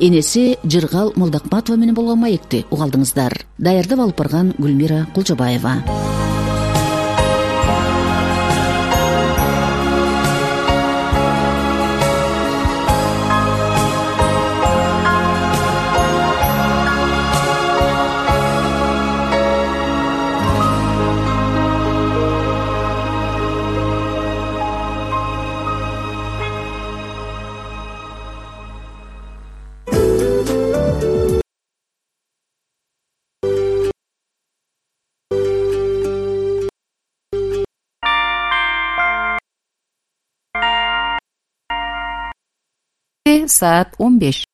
энеси жыргал молдокматова менен болгон маекти угалдыңыздар даярдап алып барган гүлмира кулжабаева саат он беш